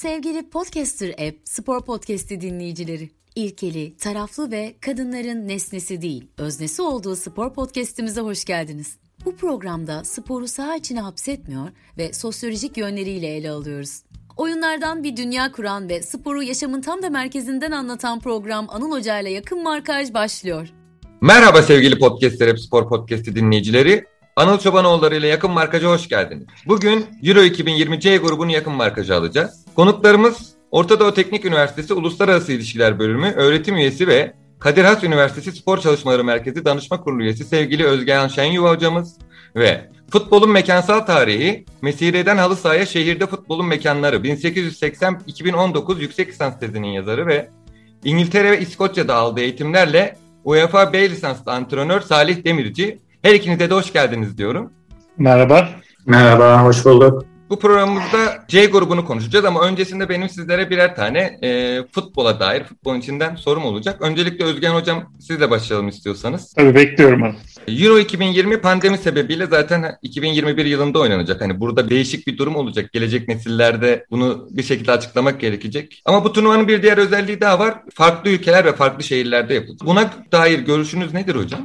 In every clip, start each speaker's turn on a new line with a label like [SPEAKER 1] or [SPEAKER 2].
[SPEAKER 1] Sevgili Podcaster App Spor Podcast'i dinleyicileri. İlkeli, taraflı ve kadınların nesnesi değil, öznesi olduğu spor podcast'imize hoş geldiniz. Bu programda sporu saha içine hapsetmiyor ve sosyolojik yönleriyle ele alıyoruz. Oyunlardan bir dünya kuran ve sporu yaşamın tam da merkezinden anlatan program Anıl Hoca ile yakın markaj başlıyor.
[SPEAKER 2] Merhaba sevgili Podcaster Hep Spor Podcast'i dinleyicileri. Anıl Çobanoğulları ile yakın markaja hoş geldiniz. Bugün Euro 2020 C grubunun yakın markajı alacağız. Konuklarımız Orta Doğu Teknik Üniversitesi Uluslararası İlişkiler Bölümü öğretim üyesi ve Kadir Has Üniversitesi Spor Çalışmaları Merkezi Danışma Kurulu üyesi sevgili Özgehan Şenyuva hocamız ve Futbolun Mekansal Tarihi, Mesire'den Halı Sahaya Şehirde Futbolun Mekanları 1880-2019 yüksek lisans tezinin yazarı ve İngiltere ve İskoçya'da aldığı eğitimlerle UEFA B lisanslı antrenör Salih Demirci. Her ikinize de hoş geldiniz diyorum.
[SPEAKER 3] Merhaba.
[SPEAKER 4] Merhaba, hoş bulduk.
[SPEAKER 2] Bu programımızda C grubunu konuşacağız ama öncesinde benim sizlere birer tane e, futbola dair, futbolun içinden sorum olacak. Öncelikle Özgen Hocam sizle başlayalım istiyorsanız.
[SPEAKER 3] Tabii bekliyorum onu.
[SPEAKER 2] Euro 2020 pandemi sebebiyle zaten 2021 yılında oynanacak. Hani burada değişik bir durum olacak. Gelecek nesillerde bunu bir şekilde açıklamak gerekecek. Ama bu turnuvanın bir diğer özelliği daha var. Farklı ülkeler ve farklı şehirlerde yapılacak. Buna dair görüşünüz nedir hocam?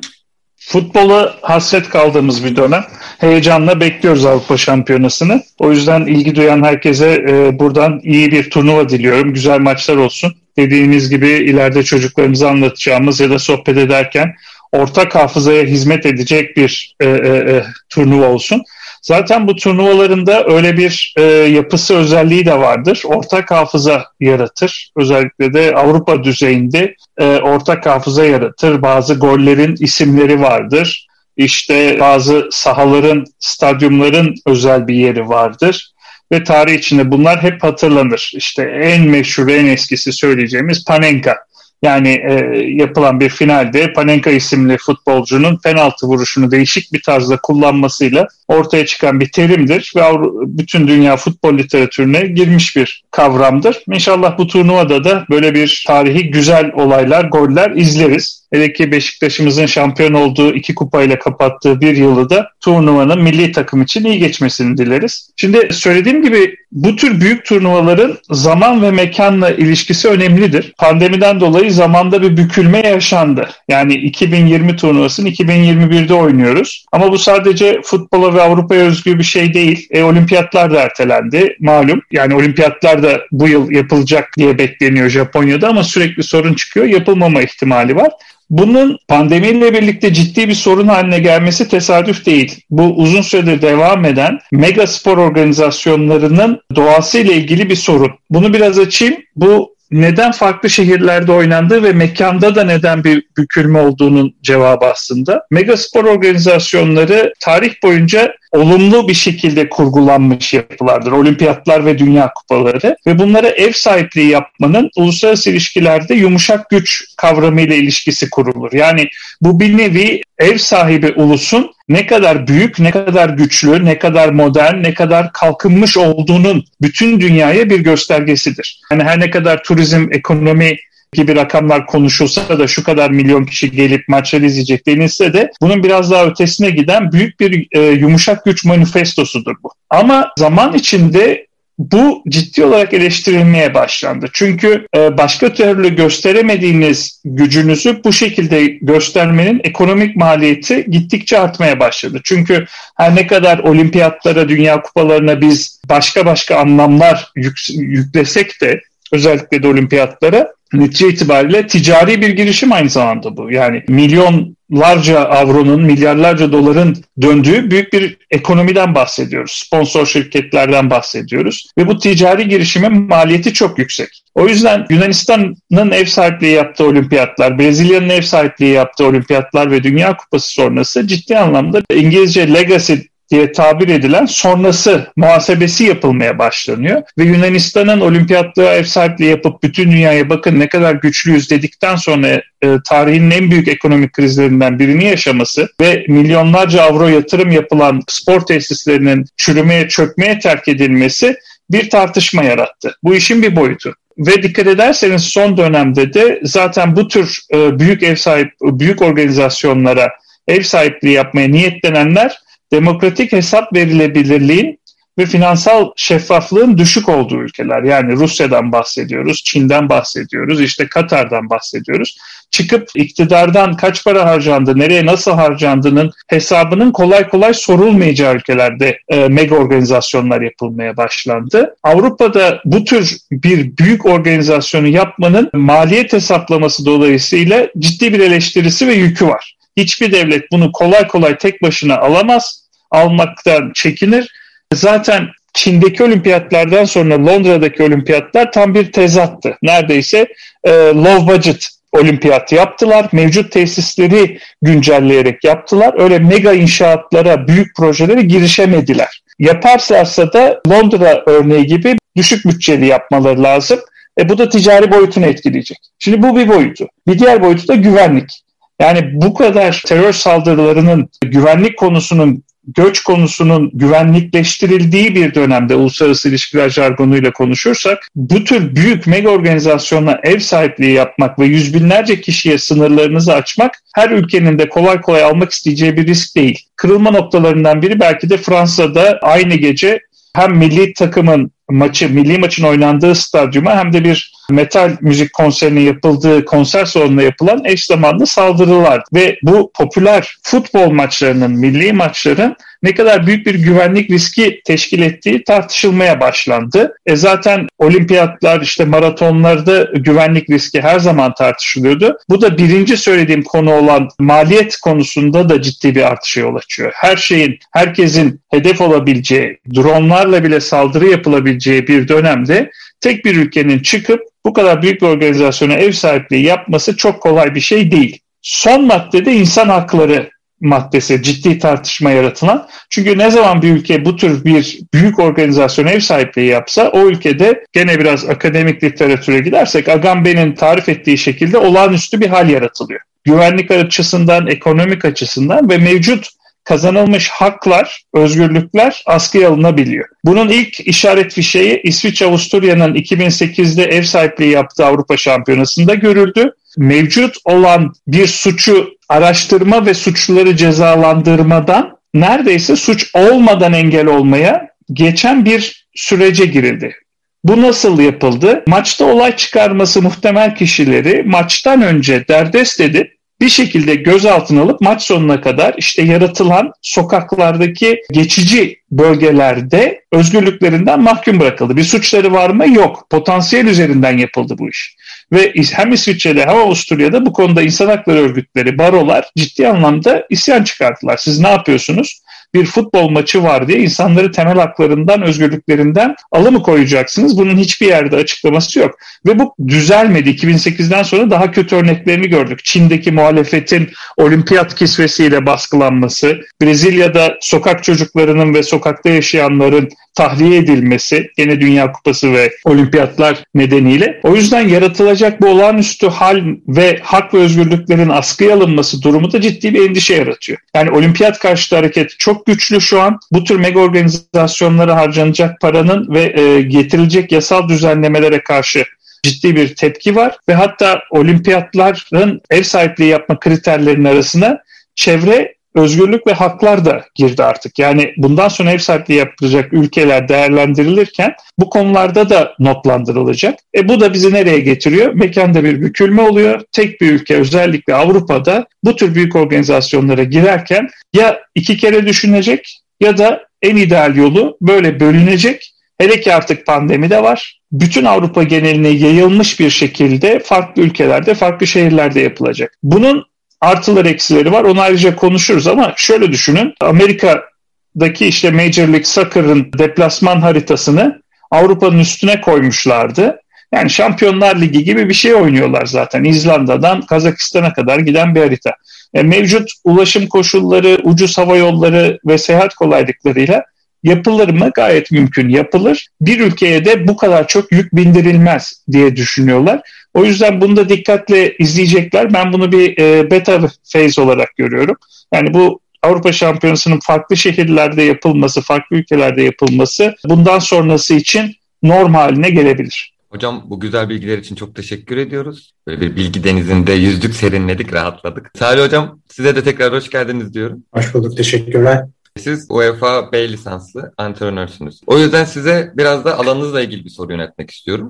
[SPEAKER 3] Futbola hasret kaldığımız bir dönem. Heyecanla bekliyoruz Avrupa Şampiyonası'nı. O yüzden ilgi duyan herkese e, buradan iyi bir turnuva diliyorum. Güzel maçlar olsun. Dediğiniz gibi ileride çocuklarımıza anlatacağımız ya da sohbet ederken ortak hafızaya hizmet edecek bir e, e, e, turnuva olsun. Zaten bu turnuvalarında öyle bir e, yapısı özelliği de vardır. Ortak hafıza yaratır. Özellikle de Avrupa düzeyinde e, ortak hafıza yaratır. Bazı gollerin isimleri vardır. İşte bazı sahaların, stadyumların özel bir yeri vardır. Ve tarih içinde bunlar hep hatırlanır. İşte en meşhur, en eskisi söyleyeceğimiz Panenka yani e, yapılan bir finalde Panenka isimli futbolcunun penaltı vuruşunu değişik bir tarzda kullanmasıyla ortaya çıkan bir terimdir ve bütün dünya futbol literatürüne girmiş bir kavramdır. İnşallah bu turnuvada da böyle bir tarihi güzel olaylar, goller izleriz. Hele ki Beşiktaş'ımızın şampiyon olduğu iki kupayla kapattığı bir yılı da turnuvanın milli takım için iyi geçmesini dileriz. Şimdi söylediğim gibi bu tür büyük turnuvaların zaman ve mekanla ilişkisi önemlidir. Pandemiden dolayı zamanda bir bükülme yaşandı. Yani 2020 turnuvasını 2021'de oynuyoruz. Ama bu sadece futbola ve Avrupa'ya özgü bir şey değil. E, olimpiyatlar da ertelendi malum. Yani olimpiyatlar da bu yıl yapılacak diye bekleniyor Japonya'da ama sürekli sorun çıkıyor. Yapılmama ihtimali var. Bunun pandemiyle birlikte ciddi bir sorun haline gelmesi tesadüf değil. Bu uzun süredir devam eden mega spor organizasyonlarının doğasıyla ilgili bir sorun. Bunu biraz açayım. Bu neden farklı şehirlerde oynandığı ve mekanda da neden bir bükülme olduğunun cevabı aslında. Megaspor organizasyonları tarih boyunca olumlu bir şekilde kurgulanmış yapılardır. Olimpiyatlar ve Dünya Kupaları ve bunlara ev sahipliği yapmanın uluslararası ilişkilerde yumuşak güç kavramıyla ilişkisi kurulur. Yani bu bir nevi ev sahibi ulusun ne kadar büyük, ne kadar güçlü, ne kadar modern, ne kadar kalkınmış olduğunun bütün dünyaya bir göstergesidir. Yani her ne kadar turizm, ekonomi gibi rakamlar konuşulsa da şu kadar milyon kişi gelip maçları izleyecek denilse de bunun biraz daha ötesine giden büyük bir e, yumuşak güç manifestosudur bu. Ama zaman içinde bu ciddi olarak eleştirilmeye başlandı. Çünkü e, başka türlü gösteremediğiniz gücünüzü bu şekilde göstermenin ekonomik maliyeti gittikçe artmaya başladı. Çünkü her ne kadar olimpiyatlara, dünya kupalarına biz başka başka anlamlar yüklesek de özellikle de olimpiyatlara netice itibariyle ticari bir girişim aynı zamanda bu. Yani milyonlarca avronun, milyarlarca doların döndüğü büyük bir ekonomiden bahsediyoruz. Sponsor şirketlerden bahsediyoruz. Ve bu ticari girişimin maliyeti çok yüksek. O yüzden Yunanistan'ın ev sahipliği yaptığı olimpiyatlar, Brezilya'nın ev sahipliği yaptığı olimpiyatlar ve Dünya Kupası sonrası ciddi anlamda İngilizce legacy diye tabir edilen sonrası muhasebesi yapılmaya başlanıyor. Ve Yunanistan'ın olimpiyatlığa ev sahipliği yapıp bütün dünyaya bakın ne kadar güçlüyüz dedikten sonra e, tarihin en büyük ekonomik krizlerinden birini yaşaması ve milyonlarca avro yatırım yapılan spor tesislerinin çürümeye çökmeye terk edilmesi bir tartışma yarattı. Bu işin bir boyutu. Ve dikkat ederseniz son dönemde de zaten bu tür e, büyük ev sahip büyük organizasyonlara ev sahipliği yapmaya niyetlenenler demokratik hesap verilebilirliğin ve finansal şeffaflığın düşük olduğu ülkeler. Yani Rusya'dan bahsediyoruz, Çin'den bahsediyoruz, işte Katar'dan bahsediyoruz. Çıkıp iktidardan kaç para harcandı, nereye nasıl harcandığının hesabının kolay kolay sorulmayacağı ülkelerde e, mega organizasyonlar yapılmaya başlandı. Avrupa'da bu tür bir büyük organizasyonu yapmanın maliyet hesaplaması dolayısıyla ciddi bir eleştirisi ve yükü var. Hiçbir devlet bunu kolay kolay tek başına alamaz, almaktan çekinir Zaten Çin'deki olimpiyatlardan sonra Londra'daki olimpiyatlar tam bir tezattı. Neredeyse e, low budget olimpiyat yaptılar. Mevcut tesisleri güncelleyerek yaptılar. Öyle mega inşaatlara, büyük projelere girişemediler. Yaparlarsa da Londra örneği gibi düşük bütçeli yapmaları lazım. E bu da ticari boyutunu etkileyecek. Şimdi bu bir boyutu. Bir diğer boyutu da güvenlik. Yani bu kadar terör saldırılarının güvenlik konusunun göç konusunun güvenlikleştirildiği bir dönemde uluslararası ilişkiler jargonuyla konuşursak bu tür büyük mega organizasyonla ev sahipliği yapmak ve yüz binlerce kişiye sınırlarınızı açmak her ülkenin de kolay kolay almak isteyeceği bir risk değil. Kırılma noktalarından biri belki de Fransa'da aynı gece hem milli takımın maçı, milli maçın oynandığı stadyuma hem de bir metal müzik konserinin yapıldığı konser salonuna yapılan eş zamanlı saldırılar ve bu popüler futbol maçlarının, milli maçların ne kadar büyük bir güvenlik riski teşkil ettiği tartışılmaya başlandı. E zaten olimpiyatlar işte maratonlarda güvenlik riski her zaman tartışılıyordu. Bu da birinci söylediğim konu olan maliyet konusunda da ciddi bir artışa yol açıyor. Her şeyin, herkesin hedef olabileceği, dronlarla bile saldırı yapılabileceği bir dönemde tek bir ülkenin çıkıp bu kadar büyük bir organizasyona ev sahipliği yapması çok kolay bir şey değil. Son maddede insan hakları maddesi ciddi tartışma yaratılan. Çünkü ne zaman bir ülke bu tür bir büyük organizasyon ev sahipliği yapsa o ülkede gene biraz akademik literatüre gidersek Agamben'in tarif ettiği şekilde olağanüstü bir hal yaratılıyor. Güvenlik açısından, ekonomik açısından ve mevcut kazanılmış haklar, özgürlükler askıya alınabiliyor. Bunun ilk işaret fişeği İsviçre Avusturya'nın 2008'de ev sahipliği yaptığı Avrupa Şampiyonası'nda görüldü. Mevcut olan bir suçu araştırma ve suçluları cezalandırmadan neredeyse suç olmadan engel olmaya geçen bir sürece girildi. Bu nasıl yapıldı? Maçta olay çıkarması muhtemel kişileri maçtan önce derdest edip bir şekilde gözaltına alıp maç sonuna kadar işte yaratılan sokaklardaki geçici bölgelerde özgürlüklerinden mahkum bırakıldı. Bir suçları var mı? Yok. Potansiyel üzerinden yapıldı bu iş. Ve hem İsviçre'de hem Avusturya'da bu konuda insan hakları örgütleri, barolar ciddi anlamda isyan çıkarttılar. Siz ne yapıyorsunuz? Bir futbol maçı var diye insanları temel haklarından, özgürlüklerinden alı koyacaksınız? Bunun hiçbir yerde açıklaması yok. Ve bu düzelmedi. 2008'den sonra daha kötü örneklerini gördük. Çin'deki muhalefetin olimpiyat kisvesiyle baskılanması, Brezilya'da sokak çocuklarının ve sokakta yaşayanların tahliye edilmesi, yine Dünya Kupası ve olimpiyatlar nedeniyle. O yüzden yaratılacak bu olağanüstü hal ve hak ve özgürlüklerin askıya alınması durumu da ciddi bir endişe yaratıyor. Yani olimpiyat karşıtı hareket çok güçlü şu an. Bu tür mega organizasyonlara harcanacak paranın ve e, getirilecek yasal düzenlemelere karşı ciddi bir tepki var ve hatta olimpiyatların ev sahipliği yapma kriterlerinin arasına çevre özgürlük ve haklar da girdi artık. Yani bundan sonra ev sahipliği yapılacak ülkeler değerlendirilirken bu konularda da notlandırılacak. E bu da bizi nereye getiriyor? Mekanda bir bükülme oluyor. Tek bir ülke özellikle Avrupa'da bu tür büyük organizasyonlara girerken ya iki kere düşünecek ya da en ideal yolu böyle bölünecek. Hele ki artık pandemi de var. Bütün Avrupa geneline yayılmış bir şekilde farklı ülkelerde, farklı şehirlerde yapılacak. Bunun artıları eksileri var. Onu ayrıca konuşuruz ama şöyle düşünün. Amerika'daki işte Major League Soccer'ın deplasman haritasını Avrupa'nın üstüne koymuşlardı. Yani Şampiyonlar Ligi gibi bir şey oynuyorlar zaten. İzlanda'dan Kazakistan'a kadar giden bir harita. E, mevcut ulaşım koşulları, ucuz hava yolları ve seyahat kolaylıklarıyla yapılır mı? Gayet mümkün yapılır. Bir ülkeye de bu kadar çok yük bindirilmez diye düşünüyorlar. O yüzden bunu da dikkatle izleyecekler. Ben bunu bir e, beta phase olarak görüyorum. Yani bu Avrupa Şampiyonası'nın farklı şehirlerde yapılması, farklı ülkelerde yapılması bundan sonrası için norm haline gelebilir.
[SPEAKER 2] Hocam bu güzel bilgiler için çok teşekkür ediyoruz. Böyle bir bilgi denizinde yüzdük, serinledik, rahatladık. Salih Hocam size de tekrar hoş geldiniz diyorum.
[SPEAKER 4] Hoş bulduk, teşekkürler.
[SPEAKER 2] Siz UEFA B lisanslı antrenörsünüz. O yüzden size biraz da alanınızla ilgili bir soru yönetmek istiyorum.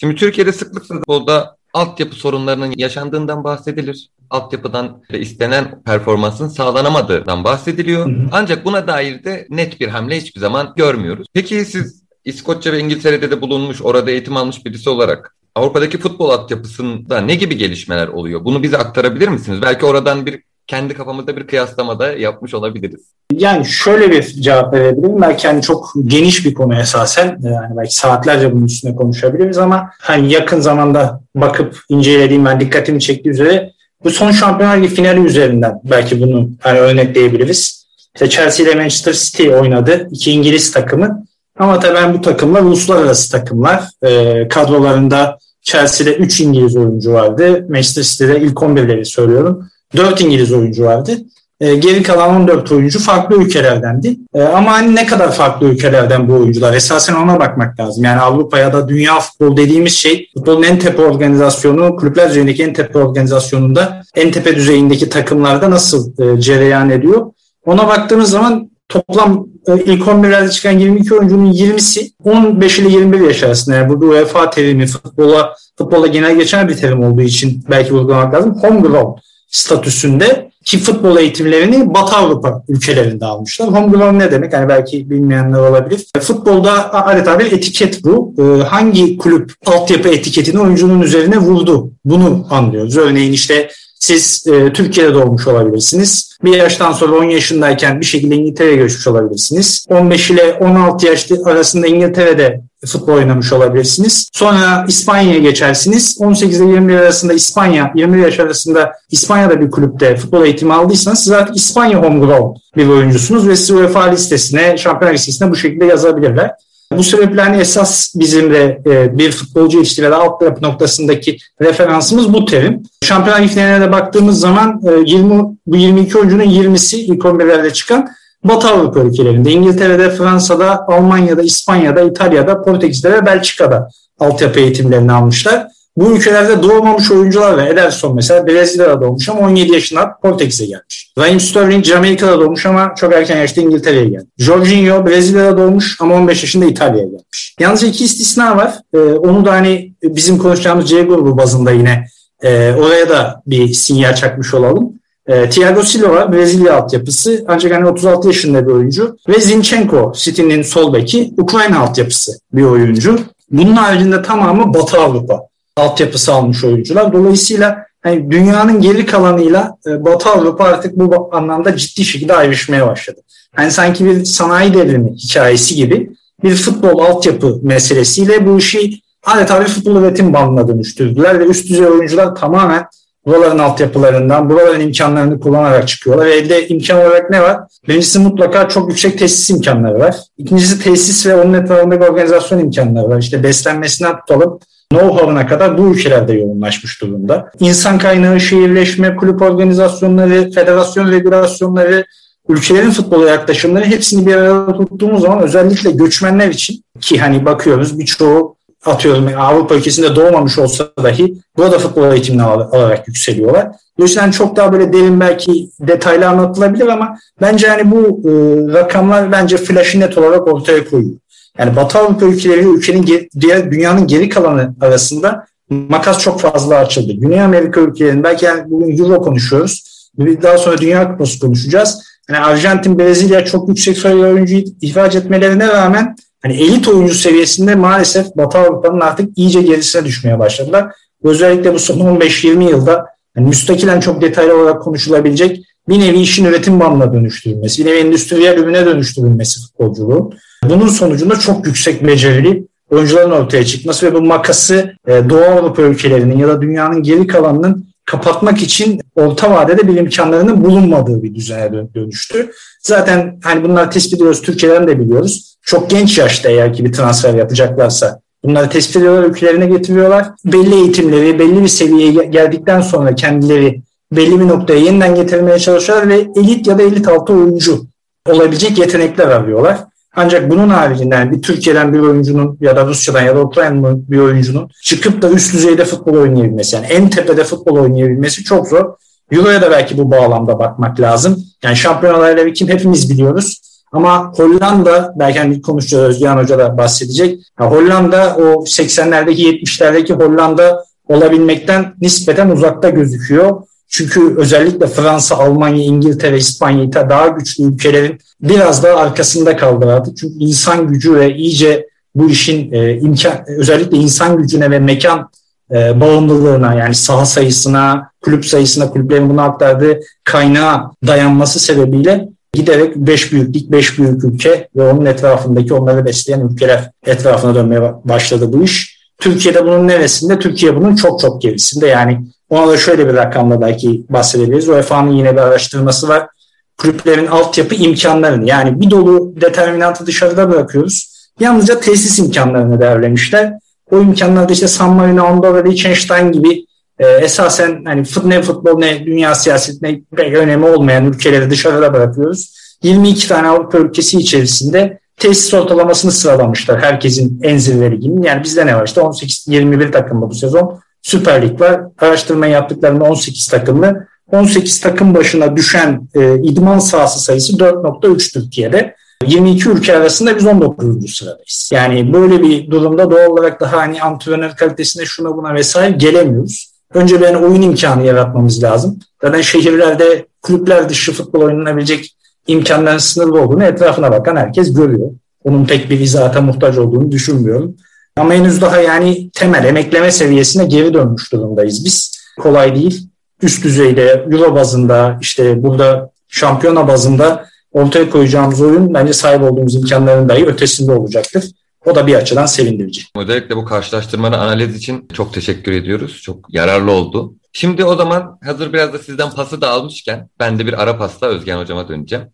[SPEAKER 2] Şimdi Türkiye'de sıklıkla futbolda altyapı sorunlarının yaşandığından bahsedilir. Altyapıdan istenen performansın sağlanamadığından bahsediliyor. Hı hı. Ancak buna dair de net bir hamle hiçbir zaman görmüyoruz. Peki siz İskoçya ve İngiltere'de de bulunmuş, orada eğitim almış birisi olarak Avrupa'daki futbol altyapısında ne gibi gelişmeler oluyor? Bunu bize aktarabilir misiniz? Belki oradan bir kendi kafamızda bir kıyaslamada yapmış olabiliriz.
[SPEAKER 4] Yani şöyle bir cevap verebilirim. Belki hani çok geniş bir konu esasen. Yani belki saatlerce bunun üstüne konuşabiliriz ama hani yakın zamanda bakıp incelediğim ben dikkatimi çektiği üzere bu son Şampiyonlar Ligi finali üzerinden belki bunu hani örnekleyebiliriz. İşte Chelsea ile Manchester City oynadı. iki İngiliz takımı. Ama tabii ben bu takımlar uluslararası takımlar. E, kadrolarında Chelsea'de 3 İngiliz oyuncu vardı. Manchester City'de ilk 11'leri söylüyorum. 4 İngiliz oyuncu vardı. E, geri kalan 14 oyuncu farklı ülkelerdendi. E, ama hani ne kadar farklı ülkelerden bu oyuncular? Esasen ona bakmak lazım. Yani Avrupa ya da dünya futbol dediğimiz şey futbolun en tepe organizasyonu, kulüpler düzeyindeki en tepe organizasyonunda en tepe düzeyindeki takımlarda nasıl e, cereyan ediyor? Ona baktığımız zaman toplam e, ilk 11'lerde çıkan 22 oyuncunun 20'si 15 ile 21 yaş arasında. Yani burada UEFA terimi futbola, futbola genel geçen bir terim olduğu için belki vurgulamak lazım. Homegrown statüsünde ki futbol eğitimlerini Batı Avrupa ülkelerinde almışlar. Homegrown ne demek? Yani belki bilmeyenler olabilir. Futbolda adeta bir etiket bu. Ee, hangi kulüp altyapı etiketini oyuncunun üzerine vurdu? Bunu anlıyoruz. Örneğin işte siz e, Türkiye'de doğmuş olabilirsiniz. Bir yaştan sonra 10 yaşındayken bir şekilde İngiltere'ye göçmüş olabilirsiniz. 15 ile 16 yaş arasında İngiltere'de futbol oynamış olabilirsiniz. Sonra İspanya'ya geçersiniz. 18 ile 21 arasında İspanya, 21 yaş arasında İspanya'da bir kulüpte futbol eğitimi aldıysanız siz artık İspanya homegrown bir oyuncusunuz ve sizi UEFA listesine, şampiyonlar listesine bu şekilde yazabilirler. Bu sebeple hani esas bizim de e, bir futbolcu ve alt tarafı noktasındaki referansımız bu terim. Şampiyonlar Ligi'ne de baktığımız zaman e, 20, bu 22 oyuncunun 20'si ilk 11'lerde çıkan Batı Avrupa ülkelerinde. İngiltere'de, Fransa'da, Almanya'da, İspanya'da, İtalya'da, Portekiz'de ve Belçika'da altyapı eğitimlerini almışlar. Bu ülkelerde doğmamış oyuncular ve Ederson mesela Brezilya'da doğmuş ama 17 yaşında Portekiz'e gelmiş. Raheem Sterling Jamaika'da doğmuş ama çok erken yaşta İngiltere'ye geldi. Jorginho Brezilya'da doğmuş ama 15 yaşında İtalya'ya gelmiş. Yalnız iki istisna var. Ee, onu da hani bizim konuşacağımız C grubu bazında yine e, oraya da bir sinyal çakmış olalım. E, Thiago Silva Brezilya altyapısı ancak hani 36 yaşında bir oyuncu ve Zinchenko City'nin sol beki Ukrayna altyapısı bir oyuncu. Bunun haricinde tamamı Batı Avrupa altyapısı almış oyuncular. Dolayısıyla hani dünyanın geri kalanıyla e, Batı Avrupa artık bu anlamda ciddi şekilde ayrışmaya başladı. Hani sanki bir sanayi devrimi hikayesi gibi bir futbol altyapı meselesiyle bu işi adeta bir futbol üretim bandına dönüştürdüler ve üst düzey oyuncular tamamen buraların altyapılarından, buraların imkanlarını kullanarak çıkıyorlar. Ve elde imkan olarak ne var? Birincisi mutlaka çok yüksek tesis imkanları var. İkincisi tesis ve onun etrafındaki organizasyon imkanları var. İşte beslenmesinden tutalım know-how'ına kadar bu ülkelerde yoğunlaşmış durumda. İnsan kaynağı, şehirleşme, kulüp organizasyonları, federasyon regülasyonları, ülkelerin futbola yaklaşımları hepsini bir arada tuttuğumuz zaman özellikle göçmenler için ki hani bakıyoruz birçoğu atıyorum Avrupa ülkesinde doğmamış olsa dahi burada futbol eğitimini alarak yükseliyorlar. Dolayısıyla çok daha böyle derin belki detaylı anlatılabilir ama bence hani bu e, rakamlar bence flash'ı net olarak ortaya koyuyor. Yani Batı Avrupa ülkeleri ülkenin diğer dünyanın geri kalanı arasında makas çok fazla açıldı. Güney Amerika ülkelerinin belki yani bugün Euro konuşuyoruz. Daha sonra Dünya Kupası konuşacağız. Yani Arjantin, Brezilya çok yüksek sayıda oyuncu ihraç etmelerine rağmen hani elit oyuncu seviyesinde maalesef Batı Avrupa'nın artık iyice gerisine düşmeye başladılar. Özellikle bu son 15-20 yılda yani müstakilen çok detaylı olarak konuşulabilecek bir nevi işin üretim bandına dönüştürülmesi, bir nevi endüstriyel ürüne dönüştürülmesi futbolculuğu. Bunun sonucunda çok yüksek becerili oyuncuların ortaya çıkması ve bu makası e, Doğu Avrupa ülkelerinin ya da dünyanın geri kalanının kapatmak için orta vadede bir imkanlarının bulunmadığı bir düzene dönüştü. Zaten hani bunları tespit ediyoruz, Türkiye'den de biliyoruz. Çok genç yaşta eğer ki bir transfer yapacaklarsa bunları tespit ediyorlar, ülkelerine getiriyorlar. Belli eğitimleri, belli bir seviyeye geldikten sonra kendileri belli bir noktaya yeniden getirmeye çalışıyorlar ve elit ya da elit altı oyuncu olabilecek yetenekler arıyorlar. Ancak bunun haricinde bir Türkiye'den bir oyuncunun ya da Rusya'dan ya da Ukrayna'dan bir oyuncunun çıkıp da üst düzeyde futbol oynayabilmesi yani en tepede futbol oynayabilmesi çok zor. Euro'ya da belki bu bağlamda bakmak lazım. Yani şampiyonalarla kim hepimiz biliyoruz. Ama Hollanda, belki hani konuşacağız Özgen Hoca da bahsedecek. Ha, Hollanda o 80'lerdeki 70'lerdeki Hollanda olabilmekten nispeten uzakta gözüküyor. Çünkü özellikle Fransa, Almanya, İngiltere, İspanya daha güçlü ülkelerin biraz daha arkasında kaldı artık. Çünkü insan gücü ve iyice bu işin e, imkan özellikle insan gücüne ve mekan e, bağımlılığına yani saha sayısına, kulüp sayısına, kulüplerin bunu aktardığı kaynağa dayanması sebebiyle giderek 5 büyüklük, 5 büyük ülke ve onun etrafındaki onları besleyen ülkeler etrafına dönmeye başladı bu iş. Türkiye'de bunun neresinde? Türkiye bunun çok çok gerisinde. Yani ona da şöyle bir rakamla belki bahsedebiliriz. UEFA'nın yine bir araştırması var. Kulüplerin altyapı imkanlarını yani bir dolu determinantı dışarıda bırakıyoruz. Yalnızca tesis imkanlarını değerlemişler. O imkanlarda işte San Marino, Andorra, Liechtenstein gibi e, esasen hani ne futbol ne dünya siyasetine pek önemi olmayan ülkeleri dışarıda bırakıyoruz. 22 tane Avrupa ülkesi içerisinde tesis ortalamasını sıralamışlar herkesin en zirveli gibi. Yani bizde ne var işte 18-21 takımlı bu sezon. Süper Lig var. Araştırma yaptıklarında 18 takımlı. 18 takım başına düşen e, idman sahası sayısı 4.3 Türkiye'de. 22 ülke arasında biz 19. sıradayız. Yani böyle bir durumda doğal olarak daha hani antrenör kalitesine şuna buna vesaire gelemiyoruz. Önce bir oyun imkanı yaratmamız lazım. Zaten şehirlerde kulüpler dışı futbol oynanabilecek imkanların sınırlı olduğunu etrafına bakan herkes görüyor. Onun pek bir izahata muhtaç olduğunu düşünmüyorum. Ama henüz daha yani temel emekleme seviyesine geri dönmüş durumdayız biz. Kolay değil. Üst düzeyde Euro bazında işte burada şampiyona bazında ortaya koyacağımız oyun bence sahip olduğumuz imkanların dahi ötesinde olacaktır. O da bir açıdan sevindirici.
[SPEAKER 2] Özellikle bu karşılaştırmanın analiz için çok teşekkür ediyoruz. Çok yararlı oldu. Şimdi o zaman hazır biraz da sizden pası da almışken ben de bir ara pasla Özgen hocama döneceğim.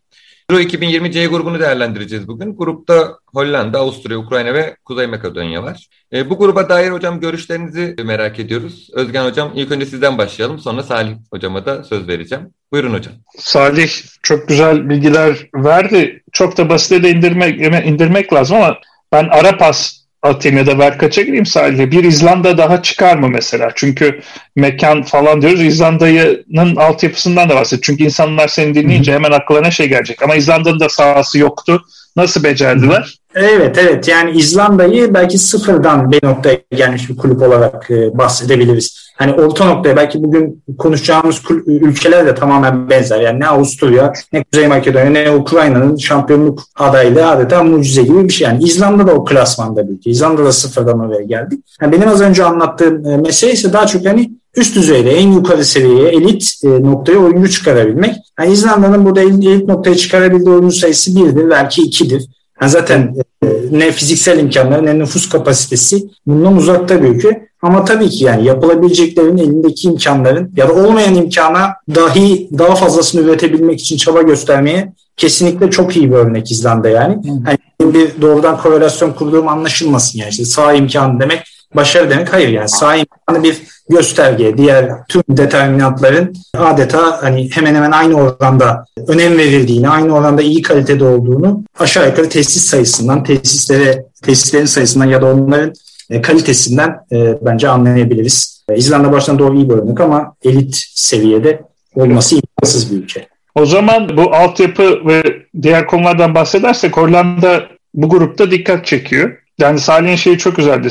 [SPEAKER 2] Euro 2020 C grubunu değerlendireceğiz bugün. Grupta Hollanda, Avusturya, Ukrayna ve Kuzey Makedonya var. E, bu gruba dair hocam görüşlerinizi merak ediyoruz. Özgen hocam ilk önce sizden başlayalım. Sonra Salih hocama da söz vereceğim. Buyurun hocam.
[SPEAKER 3] Salih çok güzel bilgiler verdi. Çok da basite de indirmek, indirmek lazım ama ben ara pas atayım ya da Verkaç'a gireyim sadece. Bir İzlanda daha çıkar mı mesela? Çünkü mekan falan diyoruz. İzlanda'nın altyapısından da bahsediyor. Çünkü insanlar seni dinleyince hemen akıllarına şey gelecek. Ama İzlanda'nın da sahası yoktu. Nasıl becerdiler?
[SPEAKER 4] Evet evet yani İzlanda'yı belki sıfırdan bir noktaya gelmiş bir kulüp olarak e, bahsedebiliriz. Hani orta noktaya belki bugün konuşacağımız ülkeler de tamamen benzer. Yani ne Avusturya, ne Kuzey Makedonya, ne Ukrayna'nın şampiyonluk adaylığı adeta mucize gibi bir şey. Yani İzlanda da o klasmanda bir. İzlanda da sıfırdan oraya geldi. Yani benim az önce anlattığım e, mesele ise daha çok hani üst düzeyde en yukarı seviyeye elit e, noktaya oyuncu çıkarabilmek. Yani İzlanda'nın burada elit noktaya çıkarabildiği oyuncu sayısı birdir belki ikidir. Yani zaten e, ne fiziksel imkanları ne nüfus kapasitesi bundan uzakta bir ülke. Ama tabii ki yani yapılabileceklerin elindeki imkanların ya da olmayan imkana dahi daha fazlasını üretebilmek için çaba göstermeye kesinlikle çok iyi bir örnek İzlanda yani. Hani bir doğrudan korelasyon kurduğum anlaşılmasın yani işte sağ imkan demek başarı demek hayır yani sağ bir gösterge. Diğer tüm determinantların adeta hani hemen hemen aynı oranda önem verildiğini, aynı oranda iyi kalitede olduğunu aşağı yukarı tesis sayısından, tesislere, tesislerin sayısından ya da onların e, kalitesinden e, bence anlayabiliriz. E, İzlanda baştan doğru iyi bir örnek ama elit seviyede olması imkansız bir ülke.
[SPEAKER 3] O zaman bu altyapı ve diğer konulardan bahsedersek Hollanda bu grupta dikkat çekiyor. Yani Salih'in şeyi çok güzeldi.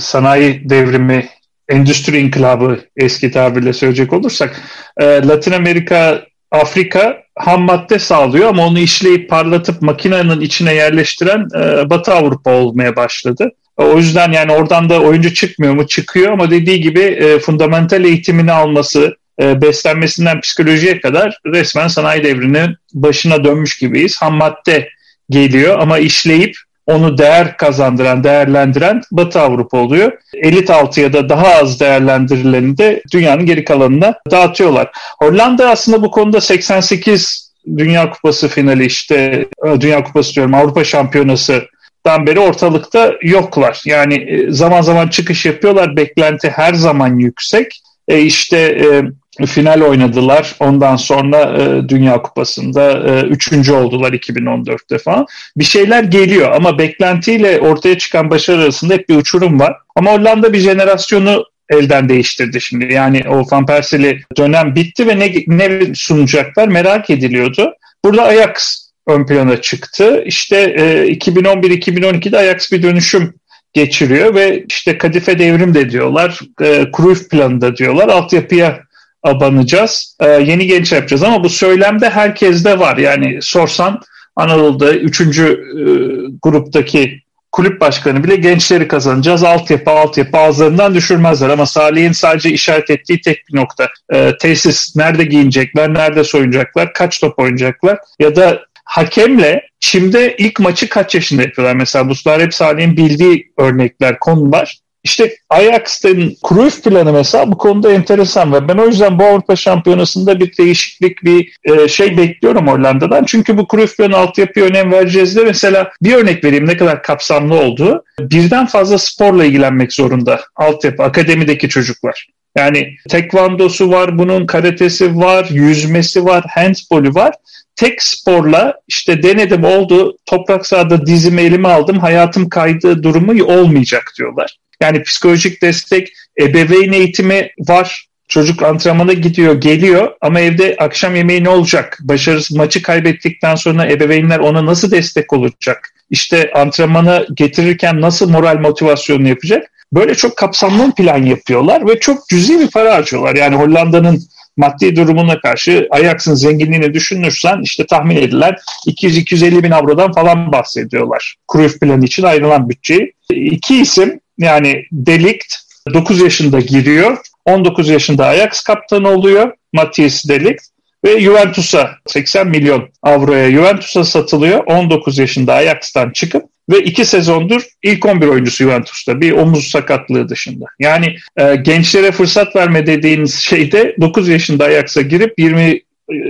[SPEAKER 3] Sanayi devrimi, endüstri inkılabı eski tabirle söyleyecek olursak. Latin Amerika, Afrika ham madde sağlıyor ama onu işleyip parlatıp makinenin içine yerleştiren Batı Avrupa olmaya başladı. O yüzden yani oradan da oyuncu çıkmıyor mu? Çıkıyor ama dediği gibi e, fundamental eğitimini alması, e, beslenmesinden psikolojiye kadar resmen sanayi devrinin başına dönmüş gibiyiz. Ham madde geliyor ama işleyip onu değer kazandıran, değerlendiren Batı Avrupa oluyor. Elit altıya da daha az değerlendirileni de dünyanın geri kalanına dağıtıyorlar. Hollanda aslında bu konuda 88 Dünya Kupası finali işte e, Dünya Kupası diyorum Avrupa Şampiyonası beri ortalıkta yoklar. Yani e, zaman zaman çıkış yapıyorlar. Beklenti her zaman yüksek. E işte e, final oynadılar. Ondan sonra e, Dünya Kupası'nda e, üçüncü oldular 2014'te falan. Bir şeyler geliyor ama beklentiyle ortaya çıkan başarı arasında hep bir uçurum var. Ama Hollanda bir jenerasyonu elden değiştirdi şimdi. Yani o Van Persie'li dönem bitti ve ne, ne sunacaklar merak ediliyordu. Burada Ajax ön plana çıktı. İşte e, 2011-2012'de Ajax bir dönüşüm geçiriyor ve işte kadife devrim de diyorlar, e, Cruyff planı da diyorlar, altyapıya abanacağız, e, yeni genç yapacağız ama bu söylemde herkeste var. Yani sorsan Anadolu'da 3. E, gruptaki kulüp başkanı bile gençleri kazanacağız. Altyapı, altyapı ağızlarından düşürmezler. Ama Salih'in sadece işaret ettiği tek bir nokta. E, tesis nerede giyinecekler, nerede soyunacaklar, kaç top oynayacaklar ya da hakemle Çim'de ilk maçı kaç yaşında yapıyorlar? Mesela bunlar hep Salih'in bildiği örnekler, konular. İşte Ajax'ın Cruyff planı mesela bu konuda enteresan ve ben o yüzden bu Avrupa Şampiyonası'nda bir değişiklik, bir e, şey bekliyorum Hollanda'dan. Çünkü bu Cruyff planı altyapıya önem vereceğiz de mesela bir örnek vereyim ne kadar kapsamlı olduğu. Birden fazla sporla ilgilenmek zorunda altyapı, akademideki çocuklar. Yani tekvandosu var, bunun karatesi var, yüzmesi var, handbolü var tek sporla işte denedim oldu toprak sahada dizimi elime aldım hayatım kaydı durumu olmayacak diyorlar. Yani psikolojik destek, ebeveyn eğitimi var. Çocuk antrenmana gidiyor, geliyor ama evde akşam yemeği ne olacak? Başarısız maçı kaybettikten sonra ebeveynler ona nasıl destek olacak? İşte antrenmana getirirken nasıl moral motivasyonu yapacak? Böyle çok kapsamlı plan yapıyorlar ve çok cüzi bir para harcıyorlar. Yani Hollanda'nın maddi durumuna karşı Ajax'ın zenginliğini düşünürsen işte tahmin edilen 200-250 bin avrodan falan bahsediyorlar. Cruyff planı için ayrılan bütçeyi. İki isim yani Delikt 9 yaşında giriyor. 19 yaşında Ajax kaptanı oluyor. Matthias Delikt ve Juventus'a 80 milyon avroya Juventus'a satılıyor. 19 yaşında Ajax'tan çıkıp ve iki sezondur ilk 11 oyuncusu Juventus'ta bir omuz sakatlığı dışında. Yani e, gençlere fırsat verme dediğiniz şeyde 9 yaşında Ajax'a girip 20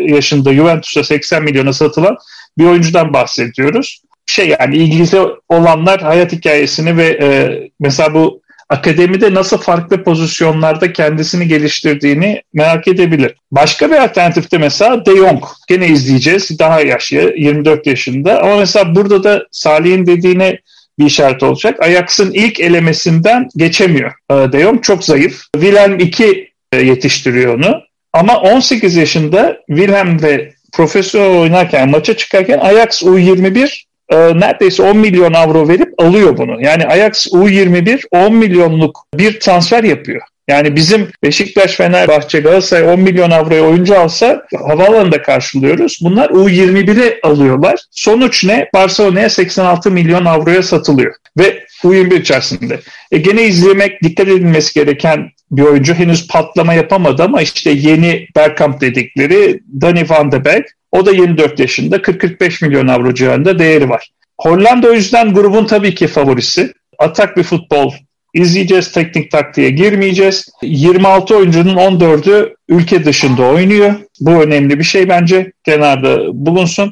[SPEAKER 3] yaşında Juventus'a 80 milyona satılan bir oyuncudan bahsediyoruz şey yani ilgili olanlar hayat hikayesini ve e, mesela bu akademide nasıl farklı pozisyonlarda kendisini geliştirdiğini merak edebilir. Başka bir alternatifte mesela De Jong. Gene izleyeceğiz. Daha yaşlı, 24 yaşında. Ama mesela burada da Salih'in dediğine bir işaret olacak. Ajax'ın ilk elemesinden geçemiyor. E, De Jong çok zayıf. Wilhelm 2 e, yetiştiriyor onu. Ama 18 yaşında Wilhelm ve profesyonel oynarken, maça çıkarken Ajax U21 e, neredeyse 10 milyon avro verip alıyor bunu. Yani Ajax U21 10 milyonluk bir transfer yapıyor. Yani bizim Beşiktaş, Fenerbahçe, Galatasaray 10 milyon avroya oyuncu alsa havaalanında karşılıyoruz. Bunlar U21'e alıyorlar. Sonuç ne? Barcelona'ya 86 milyon avroya satılıyor. Ve U21 içerisinde. E gene izlemek, dikkat edilmesi gereken bir oyuncu henüz patlama yapamadı ama işte yeni Bergkamp dedikleri Danny van de Beek o da 24 yaşında 40-45 milyon avro civarında değeri var. Hollanda o yüzden grubun tabii ki favorisi. Atak bir futbol izleyeceğiz, teknik taktiğe girmeyeceğiz. 26 oyuncunun 14'ü ülke dışında oynuyor. Bu önemli bir şey bence kenarda bulunsun.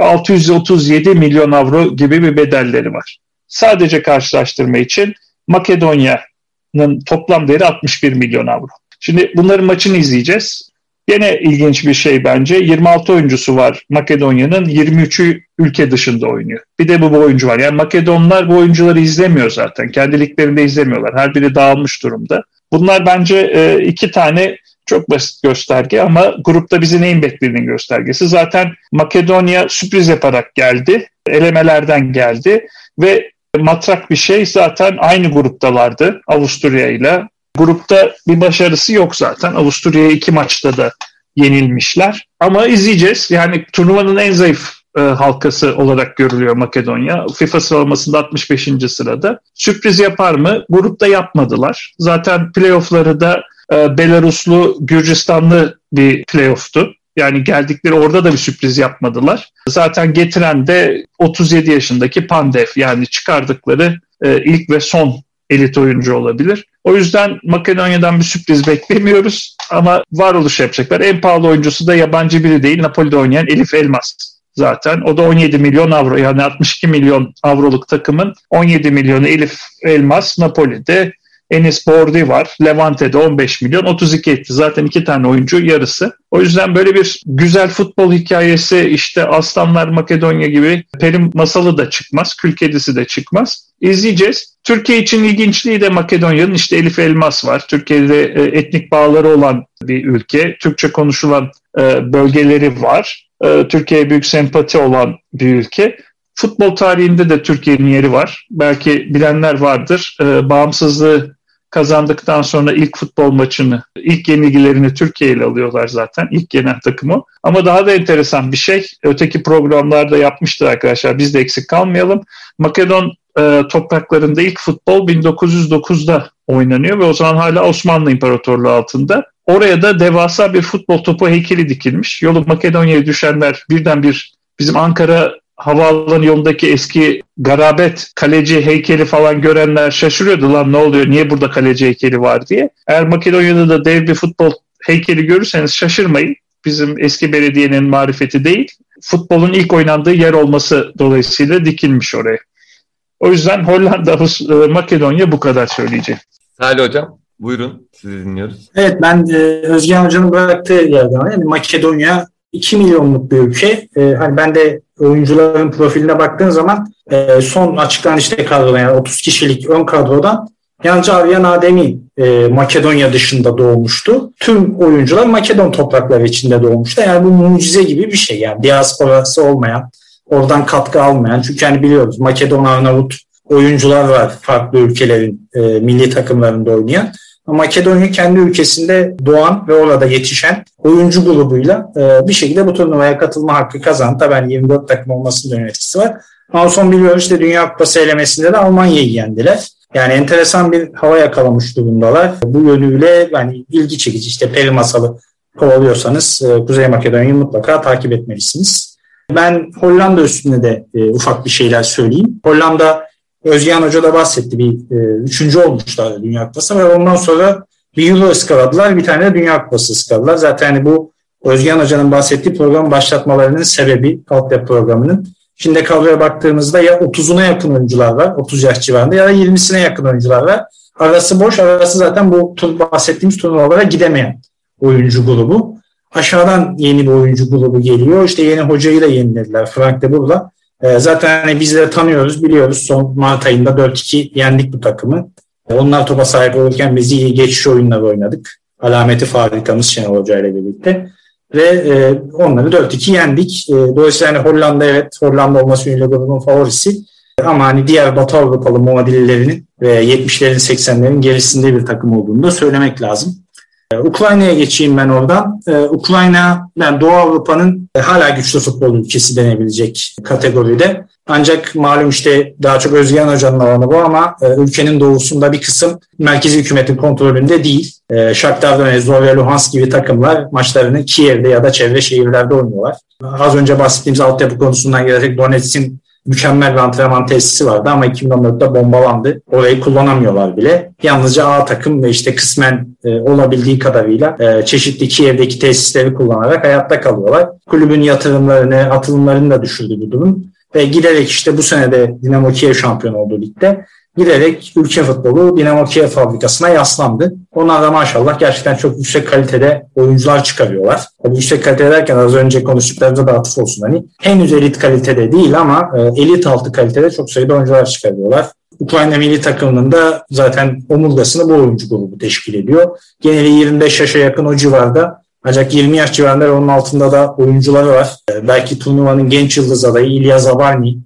[SPEAKER 3] 637 milyon avro gibi bir bedelleri var. Sadece karşılaştırma için Makedonya'nın toplam değeri 61 milyon avro. Şimdi bunların maçını izleyeceğiz. Yine ilginç bir şey bence. 26 oyuncusu var Makedonya'nın. 23'ü ülke dışında oynuyor. Bir de bu, bu oyuncu var. Yani Makedonlar bu oyuncuları izlemiyor zaten. Kendi liglerinde izlemiyorlar. Her biri dağılmış durumda. Bunlar bence e, iki tane çok basit gösterge ama grupta bizi neyin beklediğinin göstergesi. Zaten Makedonya sürpriz yaparak geldi. Elemelerden geldi ve matrak bir şey zaten aynı gruptalardı Avusturya ile Grupta bir başarısı yok zaten. Avusturya'ya iki maçta da yenilmişler. Ama izleyeceğiz. Yani turnuvanın en zayıf e, halkası olarak görülüyor Makedonya. FIFA sıralamasında 65. sırada. Sürpriz yapar mı? Grupta yapmadılar. Zaten playoffları da e, Belaruslu, Gürcistanlı bir playoff'tu. Yani geldikleri orada da bir sürpriz yapmadılar. Zaten getiren de 37 yaşındaki Pandev yani çıkardıkları e, ilk ve son elit oyuncu olabilir. O yüzden Makedonya'dan bir sürpriz beklemiyoruz ama varoluş yapacaklar. En pahalı oyuncusu da yabancı biri değil. Napoli'de oynayan Elif Elmas zaten. O da 17 milyon avro yani 62 milyon avroluk takımın 17 milyonu Elif Elmas Napoli'de. Enis Bordi var. Levante'de 15 milyon 32 etti. Zaten iki tane oyuncu yarısı. O yüzden böyle bir güzel futbol hikayesi işte Aslanlar Makedonya gibi Perim masalı da çıkmaz. Kül kedisi de çıkmaz. İzleyeceğiz. Türkiye için ilginçliği de Makedonya'nın işte Elif Elmas var. Türkiye'de e, etnik bağları olan bir ülke. Türkçe konuşulan e, bölgeleri var. E, Türkiye'ye büyük sempati olan bir ülke. Futbol tarihinde de Türkiye'nin yeri var. Belki bilenler vardır. Bağımsızlığı kazandıktan sonra ilk futbol maçını, ilk yenilgilerini Türkiye ile alıyorlar zaten. İlk yenen takımı. Ama daha da enteresan bir şey. Öteki programlarda yapmıştır arkadaşlar. Biz de eksik kalmayalım. Makedon e, topraklarında ilk futbol 1909'da oynanıyor ve o zaman hala Osmanlı İmparatorluğu altında. Oraya da devasa bir futbol topu heykeli dikilmiş. Yolu Makedonya'ya düşenler birden bir bizim Ankara havaalanı yolundaki eski garabet kaleci heykeli falan görenler şaşırıyordu lan ne oluyor niye burada kaleci heykeli var diye. Eğer Makedonya'da da dev bir futbol heykeli görürseniz şaşırmayın. Bizim eski belediyenin marifeti değil. Futbolun ilk oynandığı yer olması dolayısıyla dikilmiş oraya. O yüzden Hollanda, e, Makedonya bu kadar söyleyeceğim.
[SPEAKER 2] Salih Hocam buyurun sizi dinliyoruz.
[SPEAKER 4] Evet ben e, Özgen Hoca'nın bıraktığı yerden yani Makedonya 2 milyonluk bir ülke. E, hani ben de oyuncuların profiline baktığın zaman e, son açıklanan işte kadroda yani 30 kişilik ön kadrodan yalnızca Aryan Ademi e, Makedonya dışında doğmuştu. Tüm oyuncular Makedon toprakları içinde doğmuştu. Yani bu mucize gibi bir şey yani diasporası olmayan, oradan katkı almayan. Çünkü hani biliyoruz Makedon, Arnavut oyuncular var farklı ülkelerin e, milli takımlarında oynayan. Makedonya kendi ülkesinde doğan ve orada yetişen oyuncu grubuyla e, bir şekilde bu turnuvaya katılma hakkı kazandı. Tabii yani 24 takım olmasının da etkisi var. Ama son biliyoruz işte Dünya Kupası elemesinde de Almanya'yı yendiler. Yani enteresan bir hava yakalamış durumdalar. Bu yönüyle yani ilgi çekici işte peri masalı kovalıyorsanız e, Kuzey Makedonya'yı mutlaka takip etmelisiniz. Ben Hollanda üstünde de e, ufak bir şeyler söyleyeyim. Hollanda Özgen Hoca da bahsetti. Bir e, üçüncü olmuşlar Dünya Kupası ve ondan sonra bir Euro ıskaladılar. Bir tane de Dünya Kupası ıskaladılar. Zaten hani bu Özgen Hoca'nın bahsettiği program başlatmalarının sebebi altyapı programının. Şimdi kadroya baktığımızda ya 30'una yakın oyuncular var. 30 yaş civarında ya da 20'sine yakın oyuncular var. Arası boş. Arası zaten bu bahsettiğimiz turnuvalara gidemeyen oyuncu grubu. Aşağıdan yeni bir oyuncu grubu geliyor. İşte yeni hocayı da yenilediler. Frank de Bour'la. Ee, zaten hani biz de tanıyoruz, biliyoruz. Son Mart ayında 4-2 yendik bu takımı. Ee, onlar topa sahip olurken biz iyi geçiş oyunları oynadık. Alameti fabrikamız Şenol Hoca ile birlikte. Ve e, onları 4-2 yendik. E, dolayısıyla hani Hollanda evet, Hollanda olması yönüyle grubun favorisi. Ama hani diğer Batı Avrupalı muadillerinin ve 70'lerin 80'lerin gerisinde bir takım olduğunu da söylemek lazım. Ee, Ukrayna'ya geçeyim ben oradan. Ee, Ukrayna yani Doğu Avrupa'nın e, hala güçlü futbol ülkesi denebilecek kategoride. Ancak malum işte daha çok Özgen Hoca'nın alanı bu ama e, ülkenin doğusunda bir kısım merkezi hükümetin kontrolünde değil. E, Shakhtar Donetsk, Zorya Luhansk gibi takımlar maçlarını Kiev'de ya da çevre şehirlerde oynuyorlar. Az önce bahsettiğimiz altyapı konusundan gelerek Donetsk'in mükemmel bir antrenman tesisi vardı ama 2014'te bombalandı. Orayı kullanamıyorlar bile. Yalnızca A takım ve işte kısmen e, olabildiği kadarıyla e, çeşitli Kiev'deki tesisleri kullanarak hayatta kalıyorlar. Kulübün yatırımlarını, atılımlarını da düşürdü bu durum. Ve giderek işte bu sene de Dinamo Kiev şampiyon oldu ligde giderek ülke futbolu Dinamo Kiev fabrikasına yaslandı. Onlar da maşallah gerçekten çok yüksek kalitede oyuncular çıkarıyorlar. Tabii yüksek kalite derken az önce konuştuklarımıza da atıf olsun hani. Henüz elit kalitede değil ama e, elit altı kalitede çok sayıda oyuncular çıkarıyorlar. Ukrayna milli takımının da zaten omurgasını bu oyuncu grubu teşkil ediyor. Geneli 25 yaşa yakın o civarda ancak 20 yaş civarında onun altında da oyuncuları var. E, belki turnuvanın genç yıldız adayı İlya Zabarni,